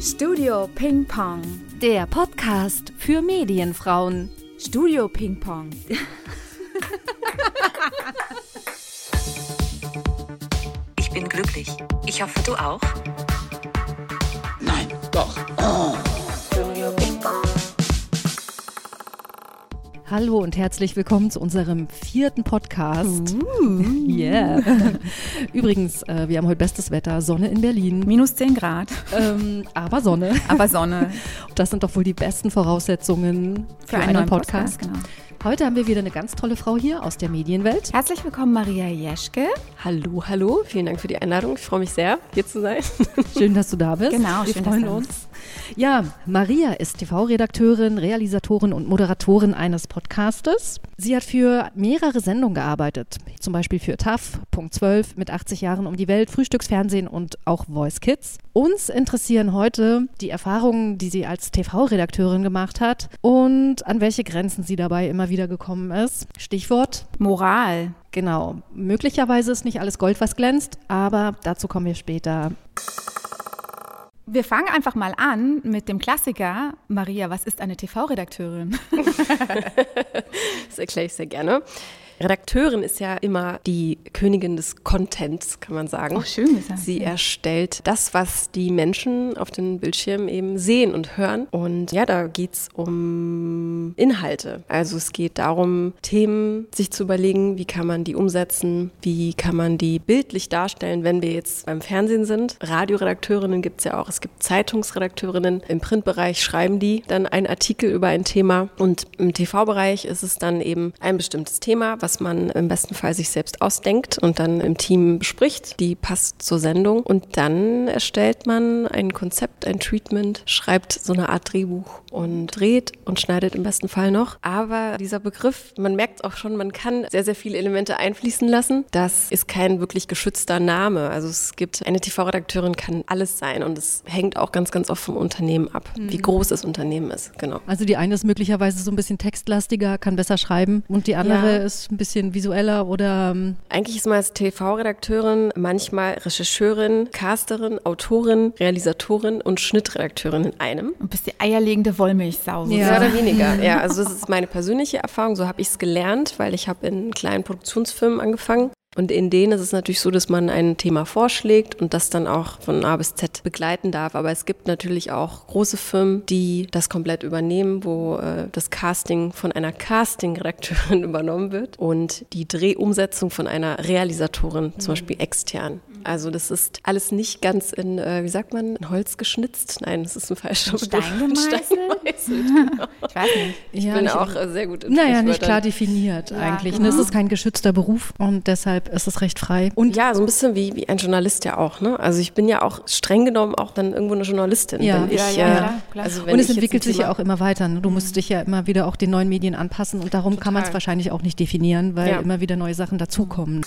Studio Ping Pong. Der Podcast für Medienfrauen. Studio Ping Pong. Ich bin glücklich. Ich hoffe, du auch. Nein, doch. Studio Hallo und herzlich willkommen zu unserem vierten Podcast. Yeah. Übrigens, äh, wir haben heute bestes Wetter, Sonne in Berlin, Minus 10 Grad. ähm, aber Sonne. Aber Sonne. Das sind doch wohl die besten Voraussetzungen für, einen, neuen Podcast. genau. Heute haben wir wieder eine ganz tolle Frau hier aus der Medienwelt. Herzlich willkommen, Maria Jeschke. Hallo, hallo. Vielen Dank für die Einladung. Ich freue mich sehr, hier zu sein. Schön, dass du da bist. Genau, wir schön, dass freuen du da uns. Ja, Maria ist TV-Redakteurin, Realisatorin und Moderatorin eines Podcastes. Sie hat für mehrere Sendungen gearbeitet, zum Beispiel für TAF, Punkt 12, mit 80 Jahren um die Welt, Frühstücksfernsehen und auch Voice Kids. Uns interessieren heute die Erfahrungen, die sie als TV-Redakteurin gemacht hat und an welche Grenzen sie dabei immer wieder gekommen ist. Stichwort Moral. Genau. Möglicherweise ist nicht alles Gold, was glänzt, aber dazu kommen wir später. Wir fangen einfach mal an mit dem Klassiker. Maria, was ist eine TV-Redakteurin? Das erkläre ich sehr gerne. Redakteurin ist ja immer die Königin des Contents, kann man sagen. Oh, schön gesagt. Sie erstellt das, was die Menschen auf den Bildschirmen eben sehen und hören. Und ja, da geht's um Inhalte. Also es geht darum, Themen sich zu überlegen, wie kann man die umsetzen, wie kann man die bildlich darstellen, wenn wir jetzt beim Fernsehen sind. Radioredakteurinnen gibt's ja auch, es gibt Zeitungsredakteurinnen. Im Printbereich schreiben die dann einen Artikel über ein Thema. Und im TV-Bereich ist es dann eben ein bestimmtes Thema, was man im besten Fall sich selbst ausdenkt und dann im Team bespricht. Die passt zur Sendung. Und dann erstellt man ein Konzept, ein Treatment, schreibt so eine Art Drehbuch und dreht und schneidet im besten Fall noch. Aber dieser Begriff, man merkt auch schon, man kann sehr, sehr viele Elemente einfließen lassen. Das ist kein wirklich geschützter Name. Also es gibt, eine TV-Redakteurin kann alles sein und es hängt auch ganz, ganz oft vom Unternehmen ab, wie groß das Unternehmen ist. Genau. Also die eine ist möglicherweise so ein bisschen textlastiger, kann besser schreiben und die andere Ja. ist ein bisschen visueller oder ähm, Eigentlich ist man als TV-Redakteurin manchmal Rechercheurin, Casterin, Autorin, Realisatorin und Schnittredakteurin in einem. Und bist die eierlegende Wollmilchsau. Ja. Mehr oder weniger, ja. Also das ist meine persönliche Erfahrung, so habe ich es gelernt, weil ich habe in kleinen Produktionsfirmen angefangen. Und in denen ist es natürlich so, dass man ein Thema vorschlägt und das dann auch von A bis Z begleiten darf. Aber es gibt natürlich auch große Firmen, die das komplett übernehmen, wo äh, das Casting von einer Casting-Redakteurin übernommen wird und die Drehumsetzung von einer Realisatorin, zum Beispiel extern. Also das ist alles nicht ganz in, äh, wie sagt man, in Holz geschnitzt. Nein, das ist ein falscher Stein Begriff. gemeißelt? Steingemeißelt, genau. Ich weiß nicht. Ich Ja, bin nicht- auch äh, sehr gut in naja, nicht klar definiert Ja, eigentlich. genau. Es ist kein geschützter Beruf und deshalb ist es recht frei. Und Ja, so ein bisschen wie, wie ein Journalist ja auch, ne? Also ich bin ja auch streng genommen auch dann irgendwo eine Journalistin. Ja. wenn ich, Ja, ja, äh, klar, klar. Also wenn und es entwickelt sich ja auch immer weiter. Ne? Du musst dich ja immer wieder auch den neuen Medien anpassen und darum kann man es Total. wahrscheinlich auch nicht definieren, weil Ja. immer wieder neue Sachen dazukommen.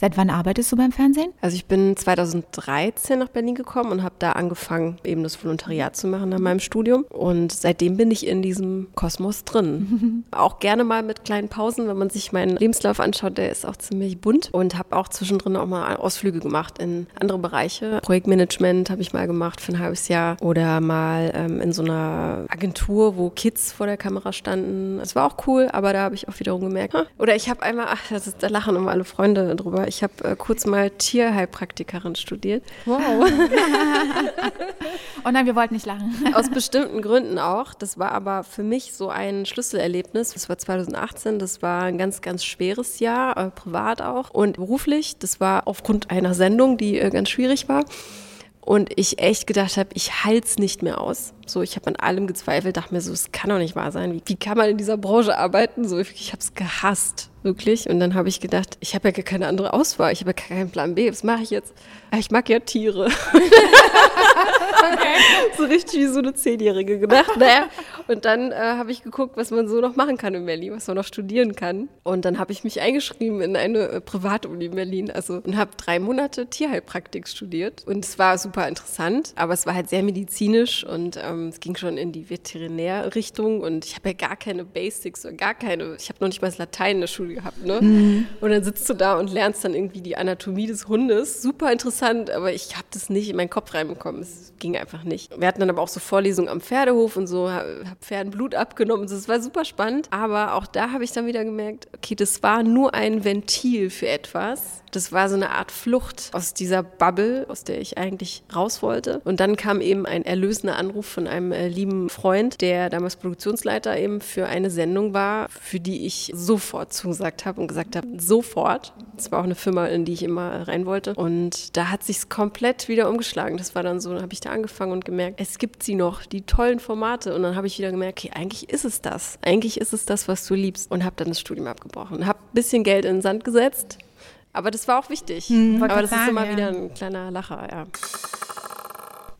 Seit wann arbeitest du beim Fernsehen? Also ich bin 2013 nach Berlin gekommen und habe da angefangen, eben das Volontariat zu machen nach meinem Studium. Und seitdem bin ich in diesem Kosmos drin. auch gerne mal mit kleinen Pausen, wenn man sich meinen Lebenslauf anschaut, der ist auch ziemlich bunt. Und habe auch zwischendrin auch mal Ausflüge gemacht in andere Bereiche. Projektmanagement habe ich mal gemacht für ein halbes Jahr oder mal ähm, in so einer Agentur, wo Kids vor der Kamera standen. Das war auch cool, aber da habe ich auch wiederum gemerkt. Oder ich habe einmal, ach, ist, da lachen immer alle Freunde drüber. Ich habe äh, kurz mal Tierheilpraktikerin studiert. Wow. Oh nein, wir wollten nicht lachen. Aus bestimmten Gründen auch. Das war aber für mich so ein Schlüsselerlebnis. Das war 2018. Das war ein ganz, ganz schweres Jahr, äh, privat auch und beruflich. Das war aufgrund einer Sendung, die äh, ganz schwierig war. Und ich echt gedacht habe, ich halt's nicht mehr aus. So, ich habe an allem gezweifelt, dachte mir so, es kann doch nicht wahr sein. Wie, wie kann man in dieser Branche arbeiten? So, ich habe es gehasst, wirklich. Und dann habe ich gedacht, ich habe ja gar keine andere Auswahl. Ich habe ja keinen Plan B. Was mache ich jetzt? Ah, Ich mag ja Tiere. so richtig wie so eine Zehnjährige gedacht. Naja. Und dann äh, habe ich geguckt, was man so noch machen kann in Berlin, was man noch studieren kann. Und dann habe ich mich eingeschrieben in eine äh, Privatuni in Berlin. Also und habe drei Monate Tierheilpraktik studiert. Und es war super interessant, aber es war halt sehr medizinisch und ähm, es ging schon in die Veterinärrichtung. Und ich habe ja gar keine Basics oder gar keine, ich habe noch nicht mal das Latein in der Schule gehabt. Ne? Und dann sitzt du da und lernst dann irgendwie die Anatomie des Hundes. Super interessant, aber ich habe das nicht in meinen Kopf reinbekommen. Es ging einfach nicht. Wir hatten dann aber auch so Vorlesungen am Pferdehof und so, habe Pferden Blut abgenommen. Das war super spannend. Aber auch da habe ich dann wieder gemerkt, okay, das war nur ein Ventil für etwas. Das war so eine Art Flucht aus dieser Bubble, aus der ich eigentlich raus wollte. Und dann kam eben ein erlösender Anruf von einem äh, lieben Freund, der damals Produktionsleiter eben für eine Sendung war, für die ich sofort zugesagt habe und gesagt habe, sofort. Das war auch eine Firma, in die ich immer rein wollte. Und da hat sich's komplett wieder umgeschlagen. Das war dann so, dann habe ich da angefangen und gemerkt, es gibt sie noch, die tollen Formate. Und dann habe ich wieder gemerkt, okay, eigentlich ist es das. Eigentlich ist es das, was du liebst. Und habe dann das Studium abgebrochen. Habe ein bisschen Geld in den Sand gesetzt. Aber das war auch wichtig. Hm, Aber das sagen, ist immer ja. wieder ein kleiner Lacher, ja.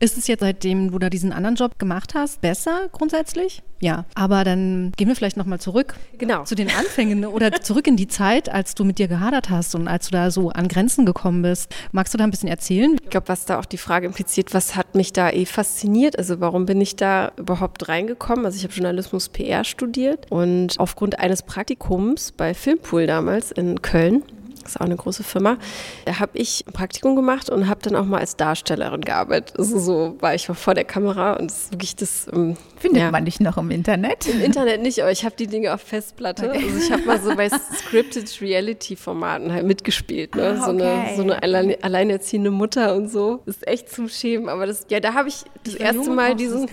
Ist es jetzt, seitdem du da diesen anderen Job gemacht hast, besser grundsätzlich? Ja. Aber dann gehen wir vielleicht nochmal zurück Genau. zu den Anfängen oder zurück in die Zeit, als du mit dir gehadert hast und als du da so an Grenzen gekommen bist. Magst du da ein bisschen erzählen? Ich glaube, was da auch die Frage impliziert, was hat mich da eh fasziniert? Also warum bin ich da überhaupt reingekommen? Also ich habe Journalismus PR studiert und aufgrund eines Praktikums bei Filmpool damals in Köln, ist auch eine große Firma, da habe ich ein Praktikum gemacht und habe dann auch mal als Darstellerin gearbeitet. Also so war ich vor der Kamera und das ist wirklich das... ähm, Findet ja. man dich noch im Internet? Im Internet nicht, aber ich habe die Dinge auf Festplatte. Also ich habe mal so bei Scripted Reality Formaten halt mitgespielt, ne? Ah, so, eine, okay. so eine alleine, alleinerziehende Mutter und so. Das ist echt zum Schämen, aber das ja, da habe ich das erste Mal diesen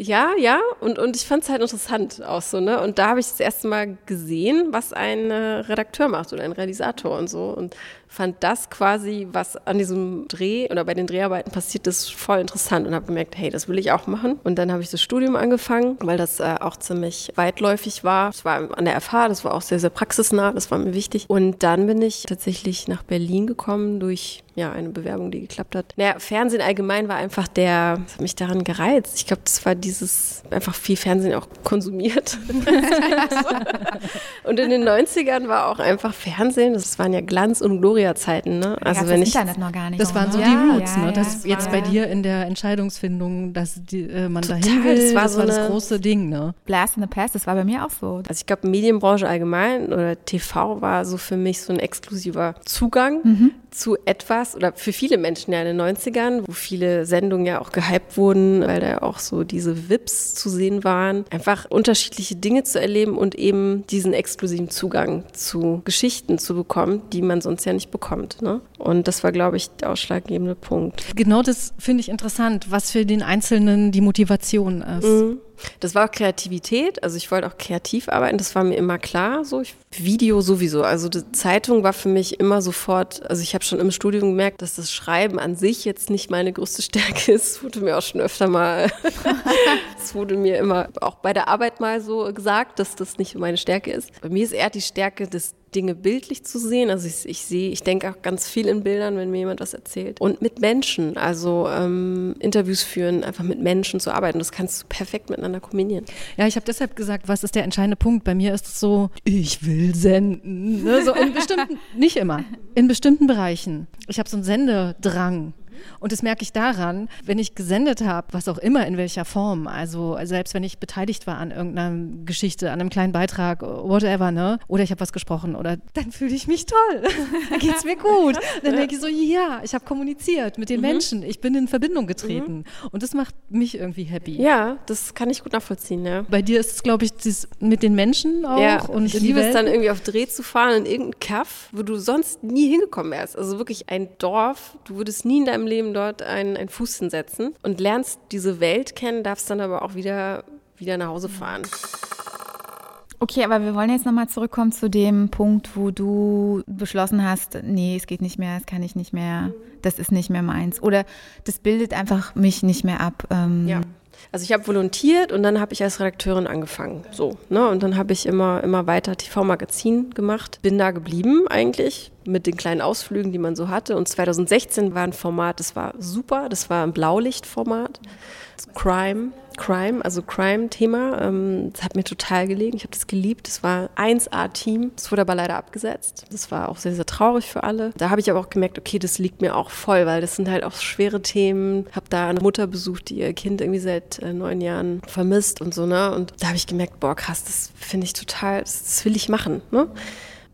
ja, ja, und, und ich fand es halt interessant auch so, ne? Und da habe ich das erste Mal gesehen, was ein äh, Redakteur macht oder ein Realisator und so. Und fand das quasi, was an diesem Dreh oder bei den Dreharbeiten passiert ist, voll interessant und habe gemerkt, hey, das will ich auch machen. Und dann habe ich das Studium angefangen, weil das äh, auch ziemlich weitläufig war. Es war an der FH, das war auch sehr, sehr praxisnah, das war mir wichtig. Und dann bin ich tatsächlich nach Berlin gekommen durch ja, eine Bewerbung, die geklappt hat. Naja, Fernsehen allgemein war einfach der, das hat mich daran gereizt. Ich glaube, das war dieses, einfach viel Fernsehen auch konsumiert. und in den 90ern war auch einfach Fernsehen, das waren ja Glanz- und Gloria-Zeiten, ne? Also wenn das ich, Internet noch gar nicht. Das auch, waren so ne? die Roots, Ja, ne? ja, Das das jetzt bei dir in der Entscheidungsfindung, dass die, äh, man Total, dahin will, das war das so war das große Ding, ne? Blast in the Past, das war bei mir auch so. Also ich glaube, Medienbranche allgemein oder TV war so für mich so ein exklusiver Zugang Mhm. zu etwas oder für viele Menschen ja in den 90ern, wo viele Sendungen ja auch gehypt wurden, weil da auch so diese Vips zu sehen waren. Einfach unterschiedliche Dinge zu erleben und eben diesen exklusiven Zugang zu Geschichten zu bekommen, die man sonst ja nicht bekommt. Ne? Und das war, glaube ich, der ausschlaggebende Punkt. Genau das finde ich interessant, was für den Einzelnen die Motivation ist. Mhm. Das war auch Kreativität, also ich wollte auch kreativ arbeiten, das war mir immer klar. So ich, Video sowieso, also die Zeitung war für mich immer sofort. Also ich habe schon im Studium gemerkt, dass das Schreiben an sich jetzt nicht meine größte Stärke ist. Das wurde mir auch schon öfter mal, es wurde mir immer auch bei der Arbeit mal so gesagt, dass das nicht meine Stärke ist. Bei mir ist eher die Stärke des Dinge bildlich zu sehen. Also ich, ich sehe, ich denke auch ganz viel in Bildern, wenn mir jemand was erzählt. Und mit Menschen, also ähm, Interviews führen, einfach mit Menschen zu arbeiten. Das kannst du perfekt miteinander kombinieren. Ja, ich habe deshalb gesagt, was ist der entscheidende Punkt? Bei mir ist es so, ich will senden. Ne? So in bestimmten, nicht immer, in bestimmten Bereichen. Ich habe so einen Sendedrang. Und das merke ich daran, wenn ich gesendet habe, was auch immer in welcher Form, also selbst wenn ich beteiligt war an irgendeiner Geschichte, an einem kleinen Beitrag, whatever, ne? Oder ich habe was gesprochen oder dann fühle ich mich toll. dann geht's mir gut. Dann denke ich so, ja, ich habe kommuniziert mit den Menschen, ich bin in Verbindung getreten. Und das macht mich irgendwie happy. Ja, das kann ich gut nachvollziehen, ja. Bei dir ist es, glaube ich, dieses mit den Menschen auch Ja, und ich liebe es dann irgendwie auf Dreh zu fahren in irgendein Kaff, wo du sonst nie hingekommen wärst. Also wirklich ein Dorf, du würdest nie in deinem Leben dort einen, einen Fuß hinsetzen und lernst diese Welt kennen, darfst dann aber auch wieder, wieder nach Hause fahren. Okay, aber wir wollen jetzt nochmal zurückkommen zu dem Punkt, wo du beschlossen hast, nee, es geht nicht mehr, das kann ich nicht mehr, das ist nicht mehr meins. Oder das bildet einfach mich nicht mehr ab. Ähm, Ja. Also ich habe volontiert und dann habe ich als Redakteurin angefangen. So, ne? Und dann habe ich immer, immer weiter TV-Magazin gemacht. Bin da geblieben eigentlich mit den kleinen Ausflügen, die man so hatte. Und 2016 war ein Format, das war super. Das war ein Blaulichtformat. Crime, Crime, also Crime-Thema. Ähm, das hat mir total gelegen. Ich habe das geliebt. Das war 1A-Team. Das wurde aber leider abgesetzt. Das war auch sehr, sehr traurig für alle. Da habe ich aber auch gemerkt, okay, das liegt mir auch voll, weil das sind halt auch schwere Themen. Habe da eine Mutter besucht, die ihr Kind irgendwie seit äh, neun Jahren vermisst und so, ne? Und da habe ich gemerkt, boah, krass, das finde ich total, das, das will ich machen, ne?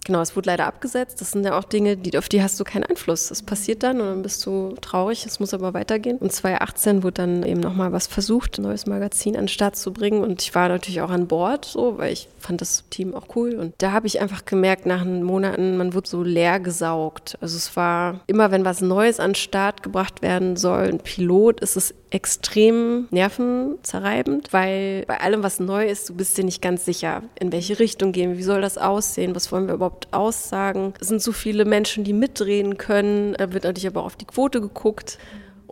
Genau, es wurde leider abgesetzt. Das sind ja auch Dinge, die, auf die hast du keinen Einfluss. Das passiert dann und dann bist du traurig. Es muss aber weitergehen. Und 2018 wurde dann eben nochmal was versucht, ein neues Magazin an den Start zu bringen. Und ich war natürlich auch an Bord, so, weil ich fand das Team auch cool. Und da habe ich einfach gemerkt, nach Monaten, man wird so leer gesaugt. Also es war immer, wenn was Neues an den Start gebracht werden soll, ein Pilot, ist es extrem nervenzerreibend, weil bei allem, was neu ist, du bist dir nicht ganz sicher, in welche Richtung gehen wir, wie soll das aussehen, was wollen wir überhaupt aussagen. Es sind so viele Menschen, die mitdrehen können, da wird natürlich aber auch auf die Quote geguckt.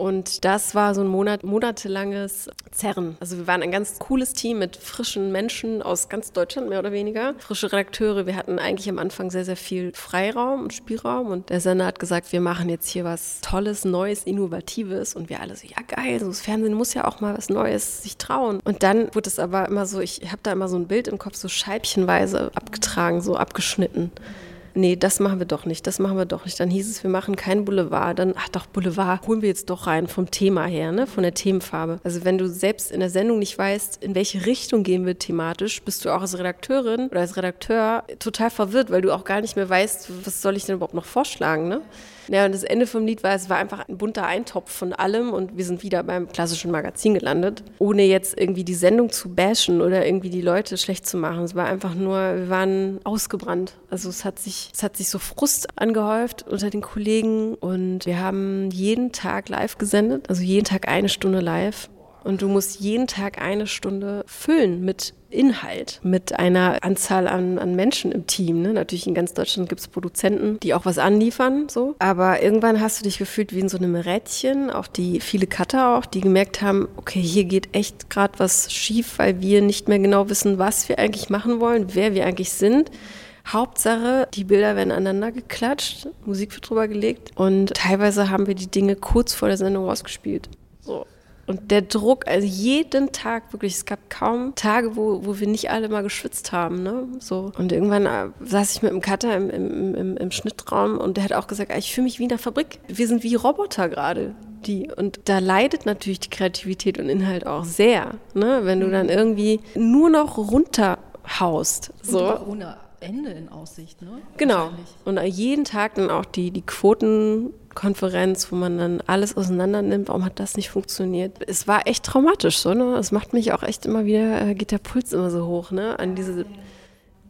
Und das war so ein Monat, monatelanges Zerren. Also wir waren ein ganz cooles Team mit frischen Menschen aus ganz Deutschland, mehr oder weniger. Frische Redakteure. Wir hatten eigentlich am Anfang sehr, sehr viel Freiraum und Spielraum. Und der Sender hat gesagt, wir machen jetzt hier was Tolles, Neues, Innovatives. Und wir alle so, ja geil, so das Fernsehen muss ja auch mal was Neues sich trauen. Und dann wurde es aber immer so, ich habe da immer so ein Bild im Kopf, so scheibchenweise abgetragen, so abgeschnitten nee, das machen wir doch nicht, das machen wir doch nicht. Dann hieß es, wir machen kein Boulevard. Dann, ach doch, Boulevard holen wir jetzt doch rein vom Thema her, ne? von der Themenfarbe. Also wenn du selbst in der Sendung nicht weißt, in welche Richtung gehen wir thematisch, bist du auch als Redakteurin oder als Redakteur total verwirrt, weil du auch gar nicht mehr weißt, was soll ich denn überhaupt noch vorschlagen. Ne? Ja, und das Ende vom Lied war, es war einfach ein bunter Eintopf von allem und wir sind wieder beim klassischen Magazin gelandet, ohne jetzt irgendwie die Sendung zu bashen oder irgendwie die Leute schlecht zu machen. Es war einfach nur, wir waren ausgebrannt. Also es hat sich, es hat sich so Frust angehäuft unter den Kollegen und wir haben jeden Tag live gesendet, also jeden Tag eine Stunde live. Und du musst jeden Tag eine Stunde füllen mit Inhalt, mit einer Anzahl an, an Menschen im Team. Ne? Natürlich in ganz Deutschland gibt es Produzenten, die auch was anliefern. So. Aber irgendwann hast du dich gefühlt wie in so einem Rädchen, auch die viele Cutter auch, die gemerkt haben, okay, hier geht echt gerade was schief, weil wir nicht mehr genau wissen, was wir eigentlich machen wollen, wer wir eigentlich sind. Hauptsache, die Bilder werden aneinander geklatscht, Musik wird drüber gelegt und teilweise haben wir die Dinge kurz vor der Sendung rausgespielt. So. Und der Druck, also jeden Tag wirklich, es gab kaum Tage, wo, wo wir nicht alle mal geschwitzt haben. Ne? So. Und irgendwann äh, saß ich mit dem Cutter im, im, im, im Schnittraum und der hat auch gesagt, ah, ich fühle mich wie in der Fabrik. Wir sind wie Roboter gerade. Die. Und da leidet natürlich die Kreativität und Inhalt auch sehr, ne? wenn du dann irgendwie nur noch runterhaust. So. Und ohne Ende in Aussicht, ne? Genau. Und jeden Tag dann auch die, die Quoten Konferenz, wo man dann alles auseinander nimmt, warum hat das nicht funktioniert? Es war echt traumatisch, so, ne? Es macht mich auch echt immer wieder, äh, geht der Puls immer so hoch, ne? An diese.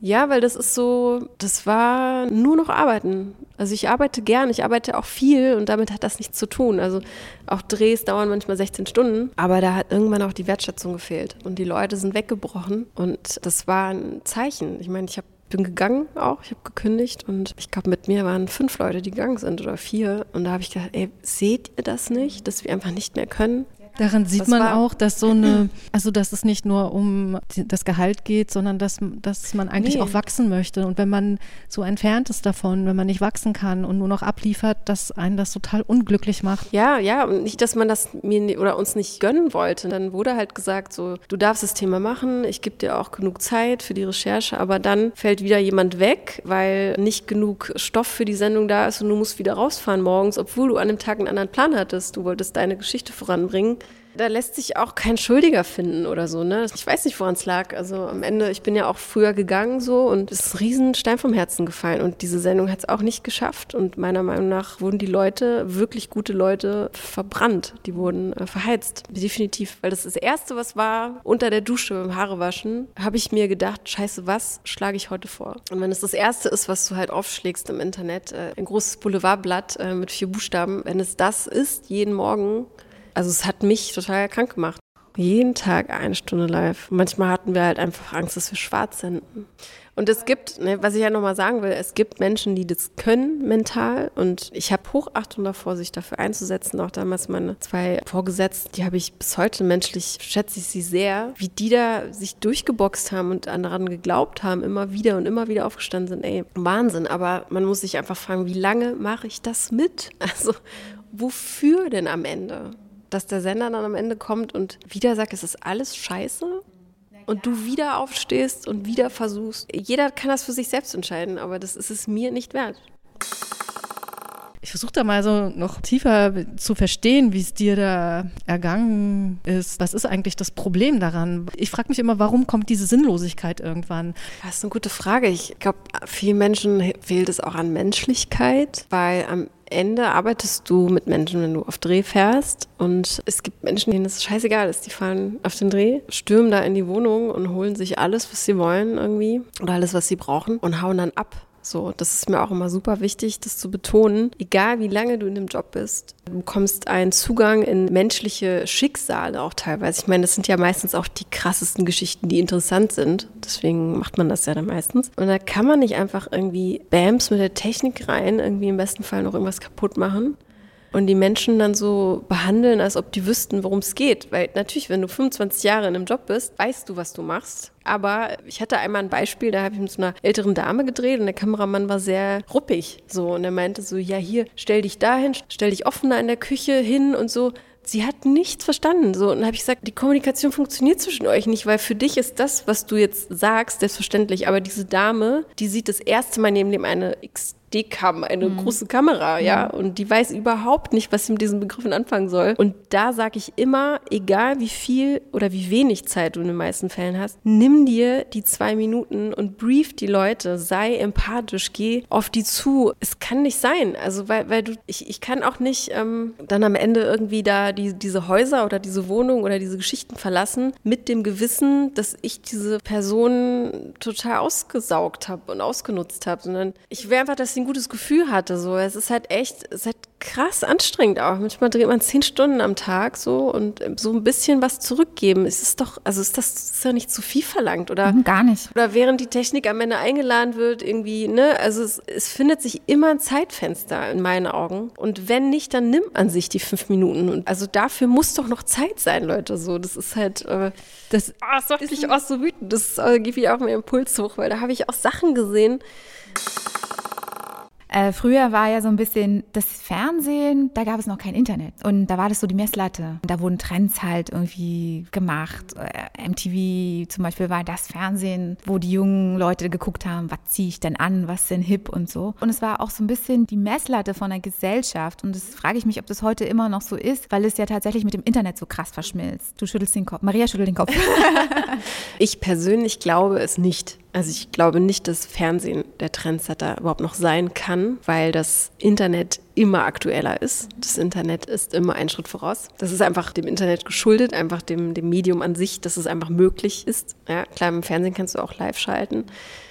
Ja, weil das ist so, das war nur noch Arbeiten. Also ich arbeite gern, ich arbeite auch viel und damit hat das nichts zu tun. Also auch Drehs dauern manchmal 16 Stunden, aber da hat irgendwann auch die Wertschätzung gefehlt und die Leute sind weggebrochen und das war ein Zeichen. Ich meine, ich habe bin gegangen auch, ich habe gekündigt und ich glaube, mit mir waren fünf Leute, die gegangen sind oder vier. Und da habe ich gedacht, ey, seht ihr das nicht, dass wir einfach nicht mehr können? Daran sieht Das man auch, dass so eine, also dass es nicht nur um das Gehalt geht, sondern dass, dass man eigentlich Nee. auch wachsen möchte. Und wenn man so entfernt ist davon, wenn man nicht wachsen kann und nur noch abliefert, dass einen das total unglücklich macht. Ja, ja, und nicht, dass man das mir oder uns nicht gönnen wollte. Dann wurde halt gesagt, so, du darfst das Thema machen, ich gebe dir auch genug Zeit für die Recherche, aber dann fällt wieder jemand weg, weil nicht genug Stoff für die Sendung da ist und du musst wieder rausfahren morgens, obwohl du an dem Tag einen anderen Plan hattest. Du wolltest deine Geschichte voranbringen. Da lässt sich auch kein Schuldiger finden oder so, ne? Ich weiß nicht, woran es lag. Also am Ende, ich bin ja auch früher gegangen so und es ist ein riesen Stein vom Herzen gefallen. Und diese Sendung hat es auch nicht geschafft. Und meiner Meinung nach wurden die Leute, wirklich gute Leute, verbrannt. Die wurden äh, verheizt. Definitiv. Weil das das Erste, was war, unter der Dusche beim Haarewaschen, habe ich mir gedacht, scheiße, was schlage ich heute vor? Und wenn es das Erste ist, was du halt aufschlägst im Internet, äh, ein großes Boulevardblatt äh, mit vier Buchstaben, wenn es das ist, jeden Morgen, also es hat mich total krank gemacht. Jeden Tag eine Stunde live. Manchmal hatten wir halt einfach Angst, dass wir schwarz senden. Und es gibt, ne, was ich ja nochmal sagen will, es gibt Menschen, die das können mental. Und ich habe Hochachtung davor, sich dafür einzusetzen. Auch damals meine zwei Vorgesetzten, die habe ich bis heute menschlich, schätze ich sie sehr, wie die da sich durchgeboxt haben und daran geglaubt haben, immer wieder und immer wieder aufgestanden sind. Ey, Wahnsinn. Aber man muss sich einfach fragen, wie lange mache ich das mit? Also, wofür denn am Ende? Dass der Sender dann am Ende kommt und wieder sagt, es ist alles scheiße? Und du wieder aufstehst und wieder versuchst. Jeder kann das für sich selbst entscheiden, aber das ist es mir nicht wert. Ich versuche da mal so noch tiefer zu verstehen, wie es dir da ergangen ist. Was ist eigentlich das Problem daran? Ich frage mich immer, warum kommt diese Sinnlosigkeit irgendwann? Das ist eine gute Frage. Ich glaube, vielen Menschen fehlt es auch an Menschlichkeit, weil am Ende arbeitest du mit Menschen, wenn du auf Dreh fährst. Und es gibt Menschen, denen es scheißegal ist. Die fahren auf den Dreh, stürmen da in die Wohnung und holen sich alles, was sie wollen irgendwie oder alles, was sie brauchen und hauen dann ab. So, das ist mir auch immer super wichtig, das zu betonen. Egal wie lange du in dem Job bist, du bekommst einen Zugang in menschliche Schicksale auch teilweise. Ich meine, das sind ja meistens auch die krassesten Geschichten, die interessant sind. Deswegen macht man das ja dann meistens. Und da kann man nicht einfach irgendwie Bams mit der Technik rein, irgendwie im besten Fall noch irgendwas kaputt machen und die Menschen dann so behandeln, als ob die wüssten, worum es geht. Weil natürlich, wenn du 25 Jahre in einem Job bist, weißt du, was du machst. Aber ich hatte einmal ein Beispiel, da habe ich mit so einer älteren Dame gedreht und der Kameramann war sehr ruppig. So, und er meinte so, ja, hier, stell dich dahin, stell dich offener in der Küche hin und so. Sie hat nichts verstanden. So, und dann habe ich gesagt, die Kommunikation funktioniert zwischen euch nicht, weil für dich ist das, was du jetzt sagst, selbstverständlich. Aber diese Dame, die sieht das erste Mal neben dem eine X SD-Cam, eine mhm. große Kamera, ja, mhm. und die weiß überhaupt nicht, was sie mit diesen Begriffen anfangen soll. Und da sage ich immer, egal wie viel oder wie wenig Zeit du in den meisten Fällen hast, nimm dir die zwei Minuten und brief die Leute, sei empathisch, geh auf die zu. Es kann nicht sein, also weil, weil du, ich, ich kann auch nicht ähm, dann am Ende irgendwie da die, diese Häuser oder diese Wohnung oder diese Geschichten verlassen mit dem Gewissen, dass ich diese Person total ausgesaugt habe und ausgenutzt habe, sondern ich will einfach, dass sie ein gutes Gefühl hatte. So, es ist halt echt, es ist halt krass anstrengend auch. Manchmal dreht man zehn Stunden am Tag so und so ein bisschen was zurückgeben. Es ist doch, also ist das ist ja nicht zu viel verlangt oder mhm, gar nicht. Oder während die Technik am Ende eingeladen wird, irgendwie, ne? Also es, es findet sich immer ein Zeitfenster in meinen Augen. Und wenn nicht, dann nimmt man sich die fünf Minuten. Und also dafür muss doch noch Zeit sein, Leute. So, das ist halt, äh, das, oh, das macht mich auch so wütend. Das äh, gibt mir auch mehr Impuls hoch, weil da habe ich auch Sachen gesehen. Äh, früher war ja so ein bisschen das Fernsehen, da gab es noch kein Internet. Und da war das so die Messlatte. Da wurden Trends halt irgendwie gemacht. Äh, MTV zum Beispiel war das Fernsehen, wo die jungen Leute geguckt haben, was ziehe ich denn an, was denn hip und so. Und es war auch so ein bisschen die Messlatte von der Gesellschaft. Und das frage ich mich, ob das heute immer noch so ist, weil es ja tatsächlich mit dem Internet so krass verschmilzt. Du schüttelst den Kopf. Maria schüttelt den Kopf. ich persönlich glaube es nicht. Also ich glaube nicht, dass Fernsehen der Trendsetter überhaupt noch sein kann, weil das Internet immer aktueller ist. Das Internet ist immer einen Schritt voraus. Das ist einfach dem Internet geschuldet, einfach dem, dem Medium an sich, dass es einfach möglich ist. Ja, klar, im Fernsehen kannst du auch live schalten,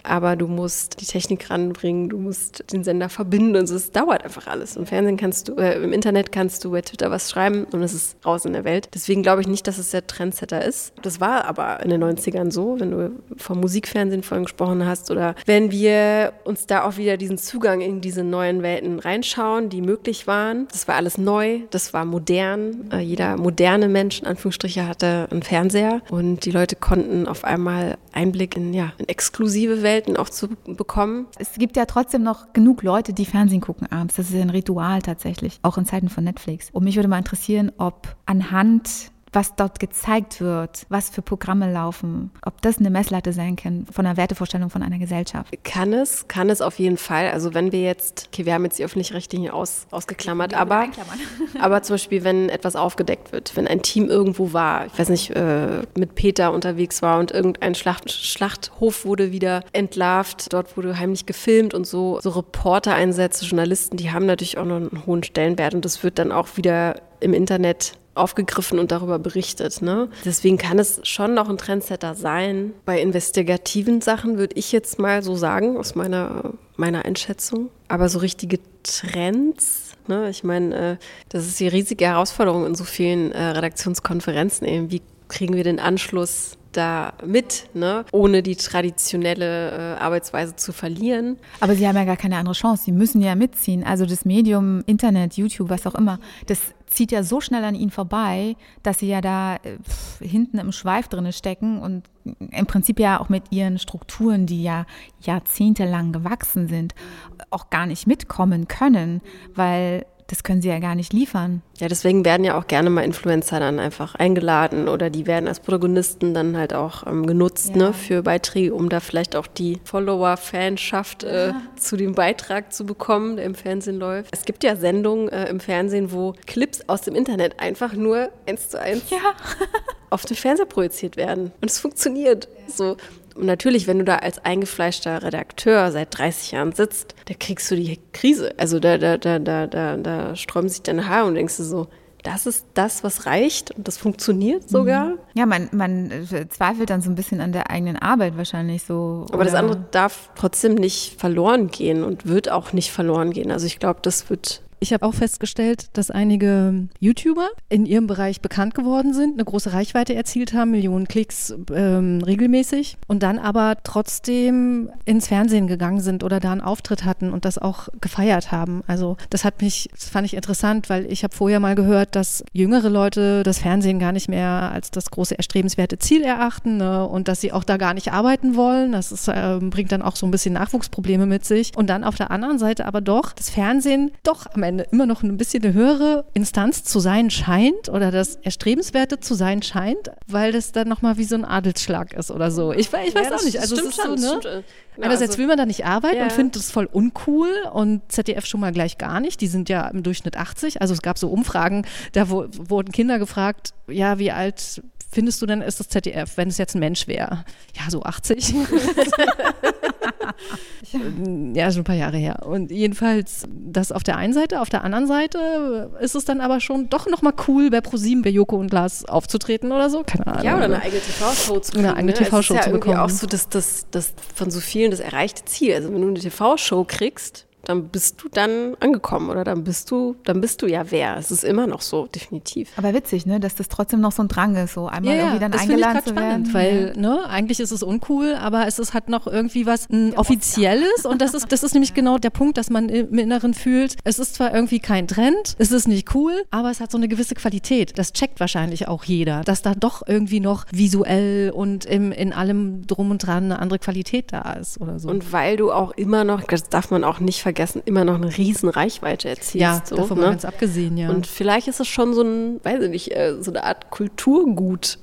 aber du musst die Technik ranbringen, du musst den Sender verbinden und. Es dauert einfach alles. Im Fernsehen kannst du, äh, im Internet kannst du bei Twitter was schreiben und es ist raus in der Welt. Deswegen glaube ich nicht, dass es der Trendsetter ist. Das war aber in den 90ern so, wenn du vom Musikfernsehen vorhin gesprochen hast oder wenn wir uns da auch wieder diesen Zugang in diese neuen Welten reinschauen, die möglich waren. Das war alles neu, das war modern. Äh, jeder moderne Mensch, in Anführungsstriche, hatte einen Fernseher und die Leute konnten auf einmal Einblick in, ja, in exklusive Welten auch zu bekommen. Es gibt ja trotzdem noch genug Leute, die Fernsehen gucken abends. Das ist ein Ritual tatsächlich, auch in Zeiten von Netflix. Und mich würde mal interessieren, ob anhand was dort gezeigt wird, was für Programme laufen, ob das eine Messlatte sein kann von der Wertevorstellung von einer Gesellschaft. Kann es, kann es auf jeden Fall. Also wenn wir jetzt, okay, wir haben jetzt die öffentlich-rechtlichen aus, ausgeklammert, aber, aber zum Beispiel, wenn etwas aufgedeckt wird, wenn ein Team irgendwo war, ich weiß nicht, äh, mit Peter unterwegs war und irgendein Schlacht, Schlachthof wurde wieder entlarvt, dort wurde heimlich gefilmt und so, so Reporter-Einsätze, Journalisten, die haben natürlich auch noch einen hohen Stellenwert und das wird dann auch wieder im Internet aufgegriffen und darüber berichtet. Ne? Deswegen kann es schon noch ein Trendsetter sein. Bei investigativen Sachen würde ich jetzt mal so sagen, aus meiner, meiner Einschätzung. Aber so richtige Trends, ne? ich meine, äh, das ist die riesige Herausforderung in so vielen äh, Redaktionskonferenzen eben. Wie kriegen wir den Anschluss da mit, ne? ohne die traditionelle äh, Arbeitsweise zu verlieren. Aber sie haben ja gar keine andere Chance. Sie müssen ja mitziehen. Also das Medium, Internet, YouTube, was auch immer, das zieht ja so schnell an ihnen vorbei, dass sie ja da äh, hinten im Schweif drin stecken und im Prinzip ja auch mit ihren Strukturen, die ja jahrzehntelang gewachsen sind, auch gar nicht mitkommen können, weil das können sie ja gar nicht liefern. Ja, deswegen werden ja auch gerne mal Influencer dann einfach eingeladen oder die werden als Protagonisten dann halt auch ähm, genutzt Ja. ne, für Beiträge, um da vielleicht auch die Follower-Fanschaft äh, zu dem Beitrag zu bekommen, der im Fernsehen läuft. Es gibt ja Sendungen äh, im Fernsehen, wo Clips aus dem Internet einfach nur eins zu eins Ja. auf den Fernseher projiziert werden. Und es funktioniert. So. Und natürlich, wenn du da als eingefleischter Redakteur seit 30 Jahren sitzt, da kriegst du die Krise. Also da, da, da, da, da, da sträuben sich deine Haare und denkst du so, das ist das, was reicht und das funktioniert sogar. Ja, man, man zweifelt dann so ein bisschen an der eigenen Arbeit wahrscheinlich so. Aber das andere darf trotzdem nicht verloren gehen und wird auch nicht verloren gehen. Also ich glaube, das wird Ich habe auch festgestellt, dass einige YouTuber in ihrem Bereich bekannt geworden sind, eine große Reichweite erzielt haben, Millionen Klicks ähm, regelmäßig und dann aber trotzdem ins Fernsehen gegangen sind oder da einen Auftritt hatten und das auch gefeiert haben. Also das hat mich, das fand ich interessant, weil ich habe vorher mal gehört, dass jüngere Leute das Fernsehen gar nicht mehr als das große erstrebenswerte Ziel erachten ne? und dass sie auch da gar nicht arbeiten wollen. Das ist, ähm, bringt dann auch so ein bisschen Nachwuchsprobleme mit sich. Und dann auf der anderen Seite aber doch das Fernsehen doch am Ende immer noch ein bisschen eine höhere Instanz zu sein scheint oder das Erstrebenswerte zu sein scheint, weil das dann nochmal wie so ein Adelsschlag ist oder so. Ich, ich weiß Ja, auch nicht. Also es ist so, schon, das ne? stimmt schon. Genau, Einerseits also- will man da nicht arbeiten Ja. und findet das voll uncool und ZDF schon mal gleich gar nicht. Die sind ja im Durchschnitt 80. Also es gab so Umfragen, da wo, wurden Kinder gefragt, ja, wie alt findest du denn ist das ZDF, wenn es jetzt ein Mensch wäre? Ja, so 80. ja, schon ein paar Jahre her. Und jedenfalls das auf der einen Seite, auf der anderen Seite ist es dann aber schon doch nochmal cool, bei ProSieben, bei Joko und Lars aufzutreten oder so. Keine Ahnung. Ja, oder eine eigene TV-Show zu Eine kriegen. eigene ne? TV-Show ja zu bekommen. auch so das, das, das von so vielen das erreichte Ziel. Also wenn du eine TV-Show kriegst, dann bist du dann angekommen oder dann bist du, dann bist du ja wer. Es ist immer noch so, definitiv. Aber witzig, ne, dass das trotzdem noch so ein Drang ist, so einmal Ja, irgendwie ja, dann das finde ich eingeladen gerade zu werden. spannend, weil ne, eigentlich ist es uncool, aber es ist halt noch irgendwie was ein offizielles und das ist das ist nämlich genau der Punkt, dass man im Inneren fühlt, es ist zwar irgendwie kein Trend, es ist nicht cool, aber es hat so eine gewisse Qualität. Das checkt wahrscheinlich auch jeder, dass da doch irgendwie noch visuell und im, in allem drum und dran eine andere Qualität da ist oder so. Und weil du auch immer noch, das darf man auch nicht vergessen, immer noch eine riesen Reichweite erzielst. ja, so, davon ne? ganz abgesehen, ja. Und vielleicht ist es schon so ein, weiß ich nicht, äh, so eine Art Kulturgut.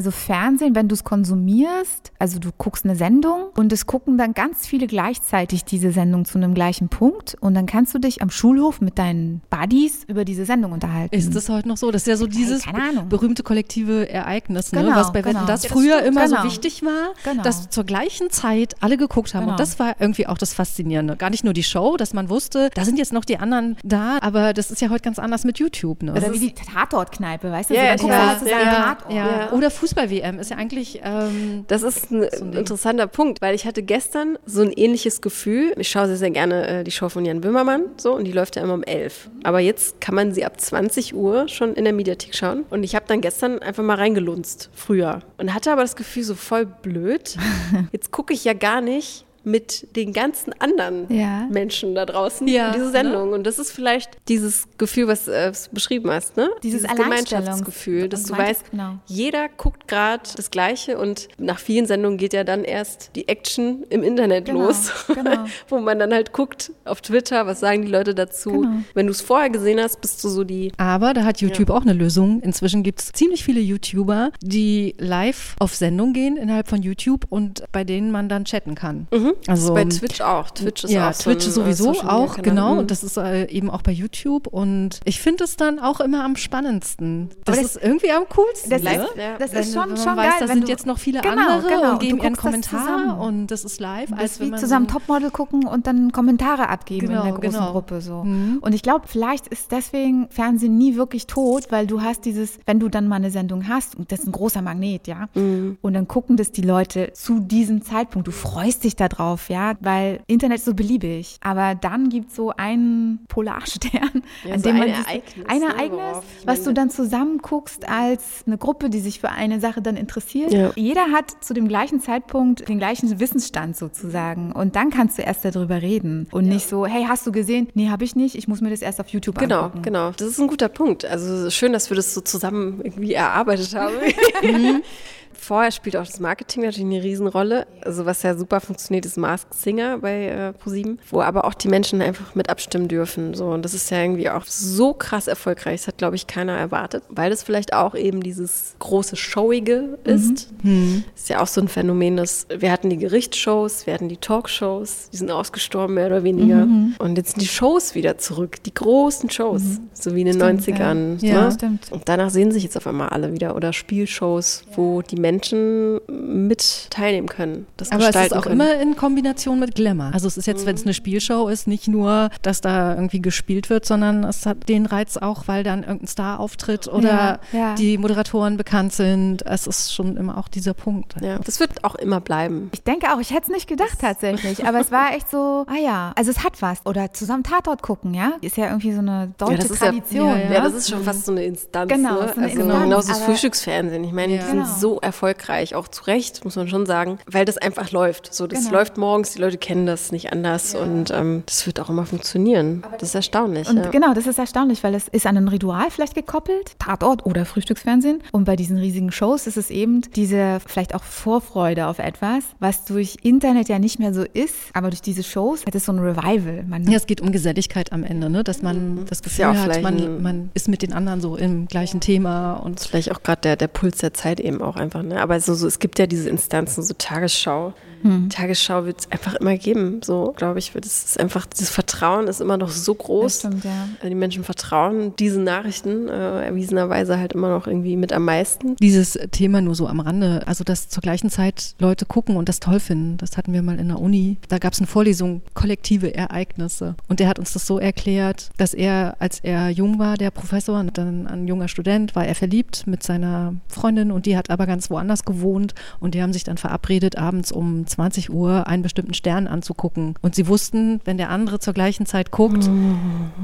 Also Fernsehen, wenn du es konsumierst, also du guckst eine Sendung und es gucken dann ganz viele gleichzeitig diese Sendung zu einem gleichen Punkt und dann kannst du dich am Schulhof mit deinen Buddies über diese Sendung unterhalten. Ist das heute noch so? Das ist ja so dieses berühmte kollektive Ereignis, ne? Genau, was bei Wetten genau. das Ja, das früher stimmt, immer genau. so wichtig war, Genau. dass zur gleichen Zeit alle geguckt haben. Genau. Und das war irgendwie auch das Faszinierende. Gar nicht nur die Show, dass man wusste, da sind jetzt noch die anderen da, aber das ist ja heute ganz anders mit YouTube. Ne? Oder wie die Tatortkneipe, weißt du? Ja, so, ja, ja, einen ja, Tatort. ja. Fußball-WM ist ja eigentlich ähm, Das ist ein, interessanter Punkt, weil ich hatte gestern so ein ähnliches Gefühl. Ich schaue sehr, sehr gerne äh, die Show von Jan Böhmermann, so, und die läuft ja immer um 11. Aber jetzt kann man sie ab 20 Uhr schon in der Mediathek schauen. Und ich habe dann gestern einfach mal reingelunzt, früher. Und hatte aber das Gefühl, so voll blöd. Jetzt gucke ich ja gar nicht mit den ganzen anderen Ja. Menschen da draußen Ja, in diese Sendung. Und das ist vielleicht dieses Gefühl, was äh, du beschrieben hast, ne? Dieses Gemeinschaftsgefühl, dass du weißt, genau. jeder guckt gerade das Gleiche und nach vielen Sendungen geht ja dann erst die Action im Internet Genau, los, genau. wo man dann halt guckt auf Twitter, was sagen die Leute dazu. Genau. Wenn du es vorher gesehen hast, bist du so die Aber da hat YouTube auch eine Lösung. Inzwischen gibt es ziemlich viele YouTuber, die live auf Sendung gehen innerhalb von YouTube und bei denen man dann chatten kann. Also bei Twitch auch. Twitch ist ja, auch so Twitch ein, äh, sowieso auch, Kanal. genau. Mhm. Und das ist äh, eben auch bei YouTube. Und ich finde es dann auch immer am spannendsten. Das, das- ist irgendwie am coolsten. Das, ne? ist, Ja. das Wenn, ist schon, wenn man schon weiß, geil. da wenn sind du- jetzt noch viele Genau, andere genau. und geben du ihren Kommentar und das ist live. Das als wie man zusammen so Topmodel gucken und dann Kommentare abgeben Genau, in der großen genau. Gruppe so. Mhm. Und ich glaube, vielleicht ist deswegen Fernsehen nie wirklich tot, weil du hast dieses, wenn du dann mal eine Sendung hast, und das ist ein großer Magnet, ja, Mhm. und dann gucken das die Leute zu diesem Zeitpunkt. Du freust dich darauf, ja, weil Internet ist so beliebig. Aber dann gibt es so einen Polarstern, Ja, an so dem man ein Ereignis, ein ne, Ereignis, worauf was du dann zusammen guckst als eine Gruppe, die sich für eine Sache dann interessiert. Ja. Jeder hat zu dem gleichen Zeitpunkt den gleichen Wissensstand sozusagen. Und dann kannst du erst darüber reden. Und nicht so, hey, hast du gesehen? Nee, habe ich nicht. Ich muss mir das erst auf YouTube Genau, angucken. genau. Das ist ein guter Punkt. Also schön, dass wir das so zusammen irgendwie erarbeitet haben. Vorher spielt auch das Marketing natürlich eine Riesenrolle. Also was ja super funktioniert, ist Masked Singer bei äh, ProSieben, wo aber auch die Menschen einfach mit abstimmen dürfen. So. Und das ist ja irgendwie auch so krass erfolgreich. Das hat, glaube ich, keiner erwartet, weil das vielleicht auch eben dieses große Showige ist. Mhm. Ist ja auch so ein Phänomen, dass wir hatten die Gerichtsshows, wir hatten die Talkshows, die sind ausgestorben, mehr oder weniger. Mhm. Und jetzt sind die Shows wieder zurück, die großen Shows, mhm. so wie in den stimmt, 90ern. Ja, ja ne? stimmt. Und danach sehen sich jetzt auf einmal alle wieder oder Spielshows, wo die Menschen mit teilnehmen können. Das Aber es ist auch können. immer in Kombination mit Glamour. Also es ist jetzt, mhm. wenn es eine Spielshow ist, nicht nur, dass da irgendwie gespielt wird, sondern es hat den Reiz auch, weil dann irgendein Star auftritt oder ja, ja. die Moderatoren bekannt sind. Es ist schon immer auch dieser Punkt. Ja, das wird auch immer bleiben. Ich denke auch, ich hätte es nicht gedacht tatsächlich, aber es war echt so, ah ja, also es hat was. Oder zusammen Tatort gucken, ja? Ist ja irgendwie so eine deutsche Tradition. Ja, ja, das ist schon fast so eine Instanz. Genau, ne? so eine also Instanz, genauso das Frühstücksfernsehen. Ich meine, die sind genau. so erfolgreich, auch zu Recht, muss man schon sagen, weil das einfach läuft. So, das genau. läuft morgens, die Leute kennen das nicht anders und ähm, das wird auch immer funktionieren. Das ist erstaunlich. Und genau, das ist erstaunlich, weil es ist an ein Ritual vielleicht gekoppelt, Tatort oder Frühstücksfernsehen. Und bei diesen riesigen Shows ist es eben diese vielleicht auch Vorfreude auf etwas, was durch Internet ja nicht mehr so ist, aber durch diese Shows hat es so ein Revival. Man ja, es geht um Geselligkeit am Ende, ne? dass man mhm. das Gefühl ja hat, man, man ist mit den anderen so im gleichen Thema. Und vielleicht auch gerade der, der Puls der Zeit eben auch einfach. Ne? Aber so, so, es gibt ja diese Instanzen, so Tagesschau, hm. Tagesschau wird es einfach immer geben. So, glaube ich, wird es einfach, dieses Vertrauen ist immer noch so groß. Stimmt, ja. Die Menschen vertrauen diesen Nachrichten äh, erwiesenerweise halt immer noch irgendwie mit am meisten. Dieses Thema nur so am Rande, also dass zur gleichen Zeit Leute gucken und das toll finden, das hatten wir mal in der Uni. Da gab es eine Vorlesung, kollektive Ereignisse. Und der hat uns das so erklärt, dass er, als er jung war, der Professor, dann ein junger Student, war er verliebt mit seiner Freundin und die hat aber ganz woanders gewohnt und die haben sich dann verabredet, abends um 20 Uhr einen bestimmten Stern anzugucken. Und sie wussten, wenn der andere zur gleichen Zeit guckt,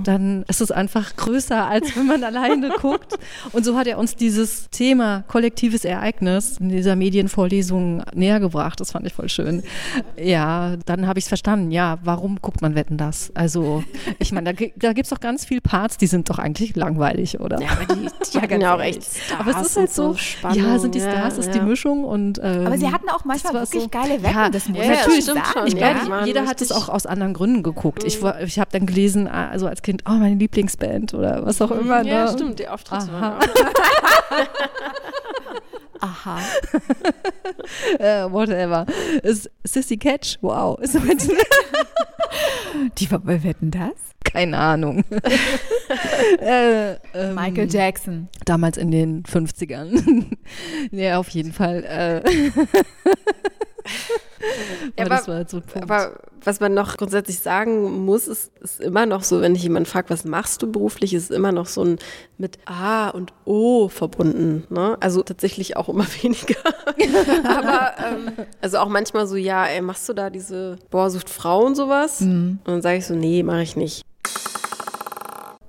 dann ist es einfach größer, als wenn man alleine guckt. Und so hat er uns dieses Thema kollektives Ereignis in dieser Medienvorlesung näher gebracht. Das fand ich voll schön. Ja, dann habe ich es verstanden. Ja, warum guckt man Wetten das? Also, ich meine, da, da gibt es doch ganz viele Parts, die sind doch eigentlich langweilig, oder? Ja, aber die, die hatten ja auch echt Stars Aber es ist halt so, Spannung. ja, sind die Stars, ja, ist ja. die Mischung und ähm, Aber sie hatten auch manchmal wirklich so, geile Wetten ja, das muss ja, natürlich sagen. Schon, ich glaube, ja. jeder hat es auch aus anderen Gründen geguckt. Mhm. Ich, ich habe dann gelesen, also als Kind, oh, meine Lieblingsband oder was auch immer. Ja, ne? stimmt, die Auftritte. Aha. Aha. uh, whatever. Ist Sissy Catch? Wow. Ist die wer wetten das? Keine Ahnung. äh, ähm, Michael Jackson. Damals in den 50ern. ja, auf jeden Fall. Äh aber, das war halt so aber was man noch grundsätzlich sagen muss, ist, ist immer noch so, wenn dich jemand fragt, was machst du beruflich, ist immer noch so ein mit A und O verbunden. Ne? Also tatsächlich auch immer weniger. aber ähm, also auch manchmal so, ja, ey, machst du da diese Boah, sucht Frau und sowas? Mhm. Und dann sage ich so, nee, mache ich nicht.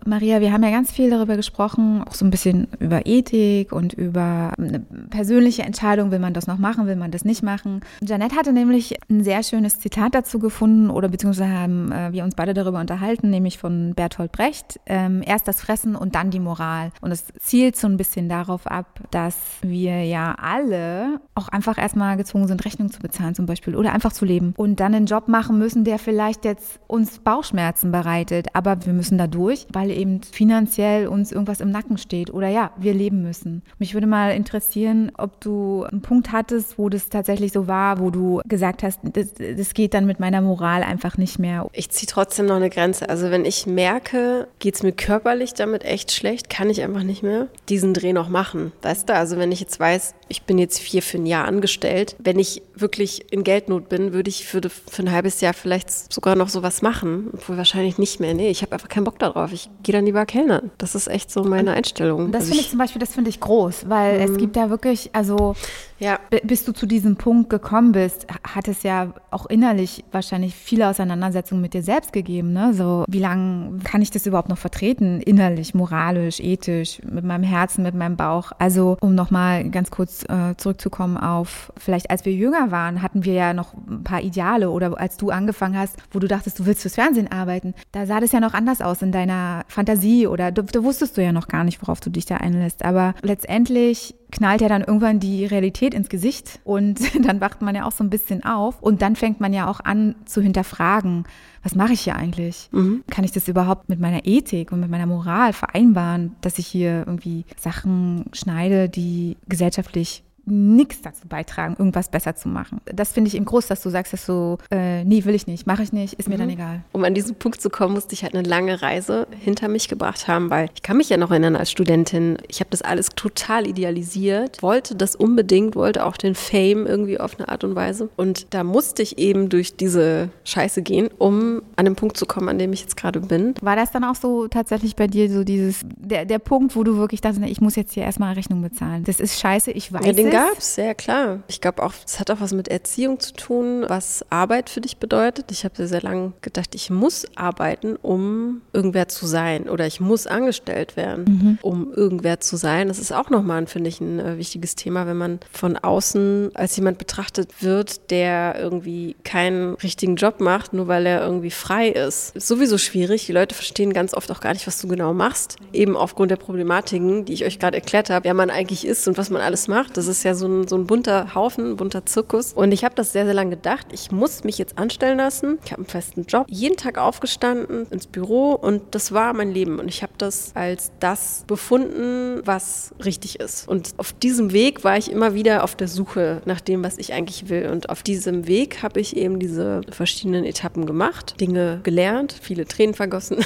Maria, wir haben ja ganz viel darüber gesprochen, auch so ein bisschen über Ethik und über eine persönliche Entscheidung, will man das noch machen, will man das nicht machen. Janette hatte nämlich ein sehr schönes Zitat dazu gefunden oder beziehungsweise haben äh, wir uns beide darüber unterhalten, nämlich von Bertolt Brecht. Ähm, erst das Fressen und dann die Moral. Und es zielt so ein bisschen darauf ab, dass wir ja alle auch einfach erstmal gezwungen sind, Rechnung zu bezahlen zum Beispiel oder einfach zu leben und dann einen Job machen müssen, der vielleicht jetzt uns Bauchschmerzen bereitet, aber wir müssen da durch, weil eben finanziell uns irgendwas im Nacken steht oder ja, wir leben müssen. Mich würde mal interessieren, ob du einen Punkt hattest, wo das tatsächlich so war, wo du gesagt hast, das, das geht dann mit meiner Moral einfach nicht mehr. Ich ziehe trotzdem noch eine Grenze. Also wenn ich merke, geht es mir körperlich damit echt schlecht, kann ich einfach nicht mehr diesen Dreh noch machen. Weißt du, also wenn ich jetzt weiß, ich bin jetzt vier für ein Jahr angestellt, wenn ich wirklich in Geldnot bin, würde ich für, für ein halbes Jahr vielleicht sogar noch sowas machen. Obwohl wahrscheinlich nicht mehr. Nee, ich habe einfach keinen Bock darauf. Ich gehe dann lieber kellnern. Das ist echt so meine Einstellung. Das also finde ich zum Beispiel, das finde ich groß, weil mhm. es gibt ja wirklich, also ja. bis du zu diesem Punkt gekommen bist, hat es ja auch innerlich wahrscheinlich viele Auseinandersetzungen mit dir selbst gegeben. Ne? So, wie lange kann ich das überhaupt noch vertreten? Innerlich, moralisch, ethisch, mit meinem Herzen, mit meinem Bauch. Also, um nochmal ganz kurz äh, zurückzukommen auf, vielleicht als wir jünger waren, hatten wir ja noch ein paar Ideale oder als du angefangen hast, wo du dachtest, du willst fürs Fernsehen arbeiten, da sah das ja noch anders aus in deiner Fantasie oder da, da wusstest du ja noch gar nicht, worauf du dich da einlässt. Aber letztendlich knallt ja dann irgendwann die Realität ins Gesicht und dann wacht man ja auch so ein bisschen auf und dann fängt man ja auch an zu hinterfragen, was mache ich hier eigentlich? Mhm. Kann ich das überhaupt mit meiner Ethik und mit meiner Moral vereinbaren, dass ich hier irgendwie Sachen schneide, die gesellschaftlich nichts dazu beitragen, irgendwas besser zu machen. Das finde ich eben groß, dass du sagst, dass du, äh, nee, will ich nicht, mache ich nicht, ist mir mhm. dann egal. Um an diesen Punkt zu kommen, musste ich halt eine lange Reise hinter mich gebracht haben, weil ich kann mich ja noch erinnern als Studentin, ich habe das alles total idealisiert, wollte das unbedingt, wollte auch den Fame irgendwie auf eine Art und Weise. Und da musste ich eben durch diese Scheiße gehen, um an den Punkt zu kommen, an dem ich jetzt gerade bin. War das dann auch so tatsächlich bei dir so dieses, der, der Punkt, wo du wirklich dachtest, ich muss jetzt hier erstmal Rechnung bezahlen. Das ist scheiße, ich weiß ja, es gab es, ja klar. Ich glaube auch, es hat auch was mit Erziehung zu tun, was Arbeit für dich bedeutet. Ich habe sehr, sehr lange gedacht, ich muss arbeiten, um irgendwer zu sein oder ich muss angestellt werden, mhm. um irgendwer zu sein. Das ist auch nochmal, finde ich, ein äh, wichtiges Thema, wenn man von außen als jemand betrachtet wird, der irgendwie keinen richtigen Job macht, nur weil er irgendwie frei ist. Ist sowieso schwierig. Die Leute verstehen ganz oft auch gar nicht, was du genau machst. Eben aufgrund der Problematiken, die ich euch gerade erklärt habe, wer man eigentlich ist und was man alles macht. Das ist ja ja so ein, so ein bunter Haufen, ein bunter Zirkus. Und ich habe das sehr, sehr lange gedacht. Ich muss mich jetzt anstellen lassen. Ich habe einen festen Job. Jeden Tag aufgestanden ins Büro und das war mein Leben. Und ich habe das als das befunden, was richtig ist. Und auf diesem Weg war ich immer wieder auf der Suche nach dem, was ich eigentlich will. Und auf diesem Weg habe ich eben diese verschiedenen Etappen gemacht, Dinge gelernt, viele Tränen vergossen,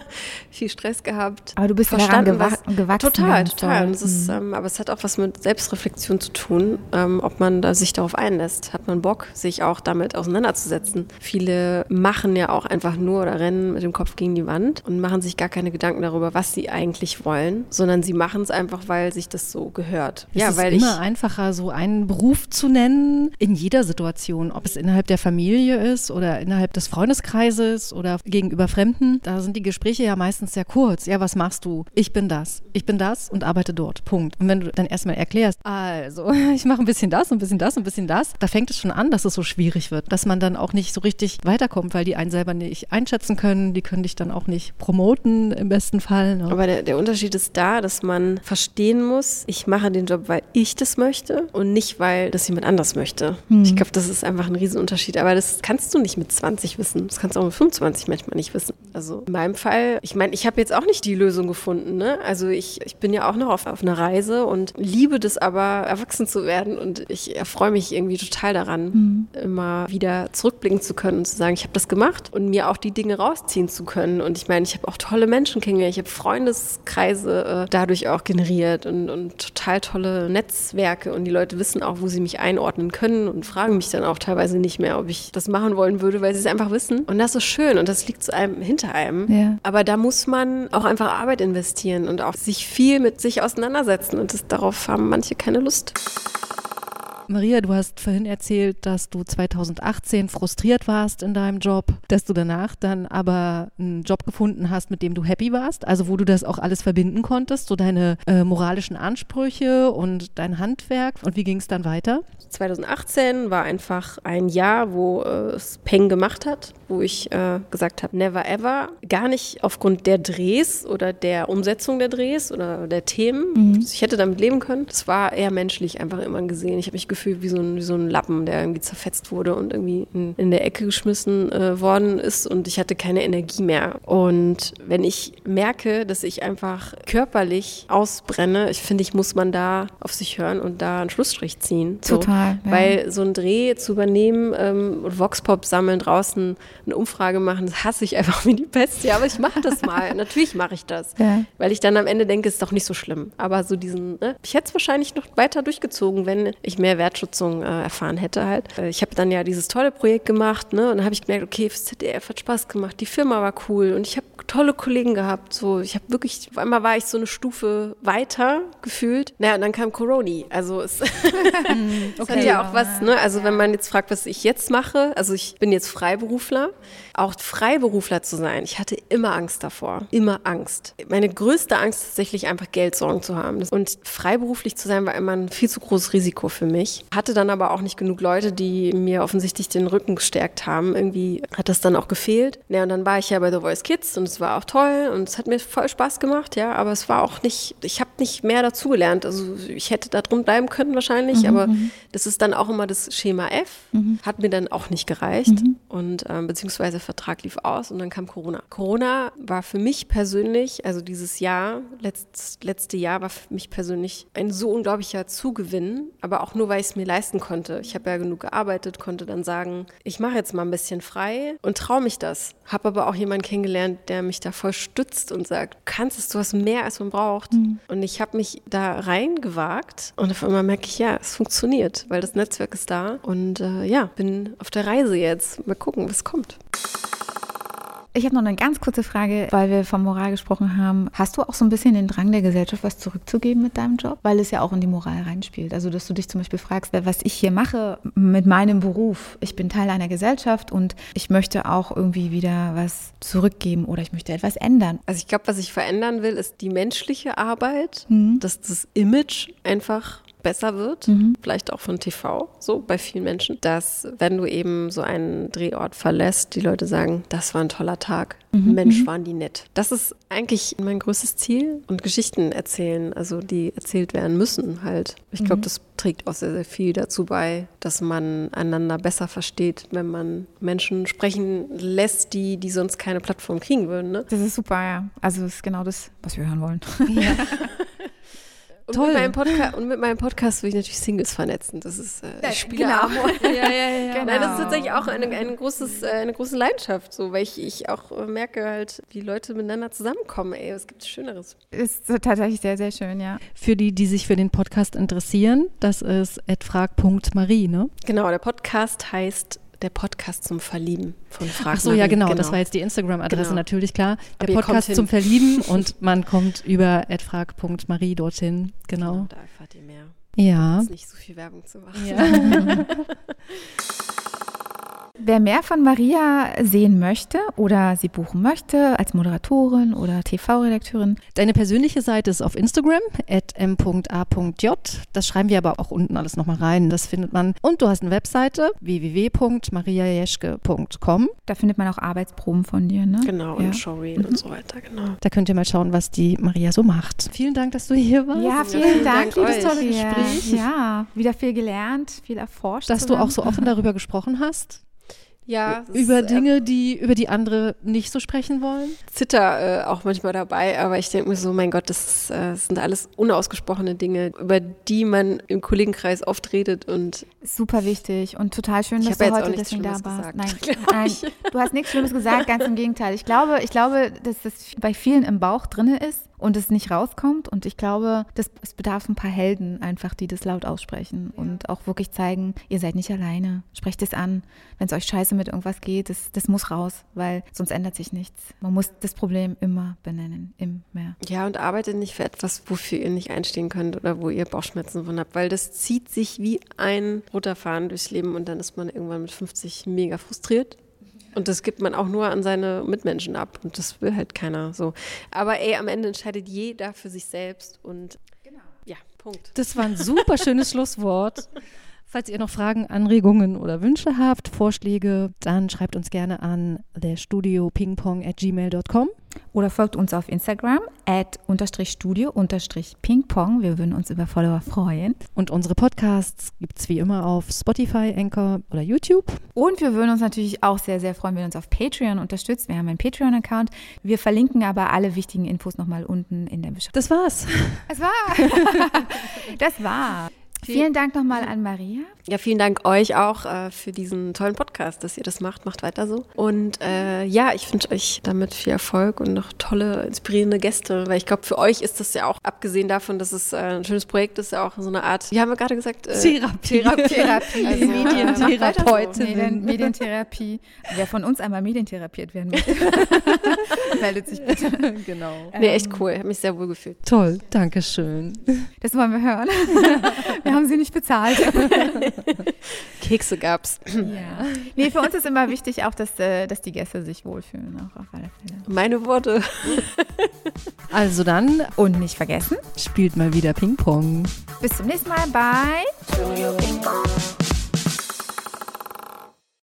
viel Stress gehabt. Aber du bist verstanden, daran gewa gewachsen. Total, total. Ist, mhm. ähm, aber es hat auch was mit Selbstreflexion zu tun, ähm, ob man da sich darauf einlässt. Hat man Bock, sich auch damit auseinanderzusetzen? Viele machen ja auch einfach nur oder rennen mit dem Kopf gegen die Wand und machen sich gar keine Gedanken darüber, was sie eigentlich wollen, sondern sie machen es einfach, weil sich das so gehört. Es ja, ist weil immer einfacher, so einen Beruf zu nennen in jeder Situation, ob es innerhalb der Familie ist oder innerhalb des Freundeskreises oder gegenüber Fremden. Da sind die Gespräche ja meistens sehr kurz. Ja, was machst du? Ich bin das. Ich bin das und arbeite dort. Punkt. Und wenn du dann erstmal erklärst, also so, ich mache ein bisschen das, ein bisschen das, ein bisschen das. Da fängt es schon an, dass es so schwierig wird, dass man dann auch nicht so richtig weiterkommt, weil die einen selber nicht einschätzen können, die können dich dann auch nicht promoten im besten Fall. Ne? Aber der, der Unterschied ist da, dass man verstehen muss, ich mache den Job, weil ich das möchte und nicht, weil das jemand anders möchte. Hm. Ich glaube, das ist einfach ein Riesenunterschied. Aber das kannst du nicht mit 20 wissen. Das kannst du auch mit 25 manchmal nicht wissen. Also in meinem Fall, ich meine, ich habe jetzt auch nicht die Lösung gefunden. Ne? Also ich, ich bin ja auch noch auf, auf einer Reise und liebe das aber, erwachsen zu werden. Und ich erfreue mich irgendwie total daran, mhm. immer wieder zurückblicken zu können und zu sagen, ich habe das gemacht und mir auch die Dinge rausziehen zu können. Und ich meine, ich habe auch tolle Menschen kennengelernt. Ich habe Freundeskreise äh, dadurch auch generiert und, und total tolle Netzwerke. Und die Leute wissen auch, wo sie mich einordnen können und fragen mich dann auch teilweise nicht mehr, ob ich das machen wollen würde, weil sie es einfach wissen. Und das ist schön und das liegt zu einem hinter einem. Ja. Aber da muss man auch einfach Arbeit investieren und auch sich viel mit sich auseinandersetzen. Und das, darauf haben manche keine Lust. Podcast. Maria, du hast vorhin erzählt, dass du 2018 frustriert warst in deinem Job, dass du danach dann aber einen Job gefunden hast, mit dem du happy warst, also wo du das auch alles verbinden konntest, so deine äh, moralischen Ansprüche und dein Handwerk. Und wie ging es dann weiter? 2018 war einfach ein Jahr, wo äh, es Peng gemacht hat, wo ich äh, gesagt habe, never ever. Gar nicht aufgrund der Drehs oder der Umsetzung der Drehs oder der Themen. Mhm. Ich hätte damit leben können. Das war eher menschlich einfach immer gesehen. Ich habe mich gefühlt wie so, ein, wie so ein Lappen, der irgendwie zerfetzt wurde und irgendwie in, in der Ecke geschmissen äh, worden ist und ich hatte keine Energie mehr. Und wenn ich merke, dass ich einfach körperlich ausbrenne, ich finde, ich muss man da auf sich hören und da einen Schlussstrich ziehen. So. Total. Ja. Weil so ein Dreh zu übernehmen ähm, und Voxpop sammeln, draußen eine Umfrage machen, das hasse ich einfach wie die Pest. Ja, aber ich mache das mal. Natürlich mache ich das. Ja. Weil ich dann am Ende denke, es ist doch nicht so schlimm. Aber so diesen, ne? ich hätte es wahrscheinlich noch weiter durchgezogen, wenn ich mehr Wertschätzung äh, erfahren hätte halt. Äh, ich habe dann ja dieses tolle Projekt gemacht, ne? Und dann habe ich gemerkt, okay, fürs ZDF hat Spaß gemacht, die Firma war cool und ich habe tolle Kollegen gehabt. So, ich habe wirklich, auf einmal war ich so eine Stufe weiter gefühlt. Naja, und dann kam Coroni. Also es, mhm, okay. hat ja auch was, ne? Also wenn man jetzt fragt, was ich jetzt mache, also ich bin jetzt Freiberufler, auch Freiberufler zu sein. Ich hatte immer Angst davor, immer Angst. Meine größte Angst tatsächlich einfach Geldsorgen zu haben. Und freiberuflich zu sein war immer ein viel zu großes Risiko für mich ich hatte dann aber auch nicht genug Leute, die mir offensichtlich den Rücken gestärkt haben. Irgendwie hat das dann auch gefehlt. Ja, und dann war ich ja bei The Voice Kids und es war auch toll und es hat mir voll Spaß gemacht, ja, aber es war auch nicht, ich habe nicht mehr dazugelernt. Also ich hätte da drin bleiben können wahrscheinlich, Mhm, aber das ist dann auch immer das Schema F. Hat mir dann auch nicht gereicht Mhm. und ähm, beziehungsweise Vertrag lief aus und dann kam Corona. Corona war für mich persönlich, also dieses Jahr, letzt, letzte Jahr war für mich persönlich ein so unglaublicher Zugewinn, aber auch nur, weil ich es mir leisten konnte. Ich habe ja genug gearbeitet, konnte dann sagen, ich mache jetzt mal ein bisschen frei und traue mich das. Habe aber auch jemanden kennengelernt, der mich da voll stützt und sagt, du kannst es, du hast mehr, als man braucht. Und ich habe mich da reingewagt und auf einmal merke ich, ja, es funktioniert, weil das Netzwerk ist da und äh, ja, bin auf der Reise jetzt. Mal gucken, was kommt. Ich habe noch eine ganz kurze Frage, weil wir von Moral gesprochen haben. Hast du auch so ein bisschen den Drang der Gesellschaft, was zurückzugeben mit deinem Job? Weil es ja auch in die Moral reinspielt. Also, dass du dich zum Beispiel fragst, was ich hier mache mit meinem Beruf. Ich bin Teil einer Gesellschaft und ich möchte auch irgendwie wieder was zurückgeben oder ich möchte etwas ändern. Also ich glaube, was ich verändern will, ist die menschliche Arbeit, Mhm. dass das Image einfach besser wird, vielleicht auch von TV, so bei vielen Menschen, dass wenn du eben so einen Drehort verlässt, die Leute sagen, das war ein toller Tag, Mensch, waren die nett. Das ist eigentlich mein größtes Ziel und Geschichten erzählen, also die erzählt werden müssen halt. Ich glaube, das trägt auch sehr, sehr viel dazu bei, dass man einander besser versteht, wenn man Menschen sprechen lässt, die, die sonst keine Plattform kriegen würden. Ne? Das ist super, ja. Also, das ist genau das, was wir hören wollen. Und Toll. Mit meinem Podca und mit meinem Podcast will ich natürlich Singles vernetzen. Das ist äh, Ja, ich spiele genau. Ja, ja, ja. Genau. Nein, das ist tatsächlich auch eine, eine, großes, äh, eine große Leidenschaft, so, weil ich, ich auch äh, merke halt, wie Leute miteinander zusammenkommen. Ey, was gibt's Schöneres? Ist tatsächlich sehr, sehr schön, ja. Für die, die sich für den Podcast interessieren, das ist frag.marie, ne? Genau, der Podcast heißt der Podcast zum Verlieben von Frag Ach so, ja, Marie. genau. Das war jetzt die Instagram-Adresse Genau. natürlich klar. Aber Der kommt Podcast zum Verlieben und man kommt über frag.marie dorthin. Genau. Da erfahrt ihr mehr. Ja. Ist nicht so viel Werbung zu machen. ja. Wer mehr von Maria sehen möchte oder sie buchen möchte als Moderatorin oder TV-Redakteurin, Deine persönliche Seite ist auf Instagram, m.a.j. Das schreiben wir aber auch unten alles nochmal rein. Das findet man. Und du hast eine Webseite, www.mariajeschke.com. da findet man auch Arbeitsproben von dir, ne? Genau, und Ja. Showreel und so weiter, genau. Da könnt ihr mal schauen, was die Maria so macht. Vielen Dank, dass du hier warst. Ja, Ja, vielen, vielen Dank, Dank liebes euch. tolle Gespräch. Gespräch. Ja, wieder viel gelernt, viel erforscht. Dass du auch so offen darüber gesprochen hast. Ja, über ist, äh, Dinge, die, über die andere nicht so sprechen wollen. Zitter äh, auch manchmal dabei, aber ich denke mir so, mein Gott, das, ist, äh, das sind alles unausgesprochene Dinge, über die man im Kollegenkreis oft redet und Super wichtig und total schön, Ich dass du heute deswegen da warst. Nein, nein, du hast nichts Schlimmes gesagt, ganz im Gegenteil. Ich glaube, ich glaube, dass das bei vielen im Bauch drinne ist und es nicht rauskommt und ich glaube, das, es bedarf ein paar Helden einfach, die das laut aussprechen und auch wirklich zeigen, ihr seid nicht alleine. Sprecht es an, wenn es euch scheiße mit irgendwas geht, das, das muss raus, weil sonst ändert sich nichts. Man muss das Problem immer benennen, immer. ja, und arbeitet nicht für etwas, wofür ihr nicht einstehen könnt oder wo ihr Bauchschmerzen von habt, weil das zieht sich wie ein roter Faden durchs Leben und dann ist man irgendwann mit 50 mega frustriert. Und das gibt man auch nur an seine Mitmenschen ab. Und das will halt keiner so. Aber ey, am Ende entscheidet jeder für sich selbst. Und ja, Punkt. Das war ein super schönes Schlusswort. Falls ihr noch Fragen, Anregungen oder Wünsche habt, Vorschläge, dann schreibt uns gerne an thestudiopingpong@gmail.com. Oder folgt uns auf Instagram at unterstrich studio unterstrich pingpong. Wir würden uns über Follower freuen. Und unsere Podcasts gibt es wie immer auf Spotify, Anchor oder YouTube. Und wir würden uns natürlich auch sehr, sehr freuen, wenn ihr uns auf Patreon unterstützt. Wir haben einen Patreon-Account. Wir verlinken aber alle wichtigen Infos nochmal unten in der Beschreibung. Das war's. Es war. das war. Vielen Dank nochmal an Maria. Ja, vielen Dank euch auch äh, für diesen tollen Podcast, dass ihr das macht. Macht weiter so. Und äh, ja, ich wünsche euch damit viel Erfolg und noch tolle, inspirierende Gäste, weil ich glaube, für euch ist das ja auch, abgesehen davon, dass es äh, ein schönes Projekt ist, ja auch so eine Art, wie haben wir gerade gesagt? Äh, Therapie. Therapie. Also, Medientherapeutinnen. Medien, Medientherapie. Wer von uns einmal medientherapiert werden möchte, meldet sich bitte. genau. Nee, echt cool. Ich habe mich sehr wohl gefühlt. Toll, danke schön. Das wollen wir hören. Wir haben sie nicht bezahlt. Kekse gab's. Ja. Nee, für uns ist immer wichtig auch, dass, äh, dass die Gäste sich wohlfühlen, auch auf alle Fälle. Meine Worte. Also dann Und nicht vergessen, spielt mal wieder Ping-Pong. bis zum nächsten Mal me your big bang.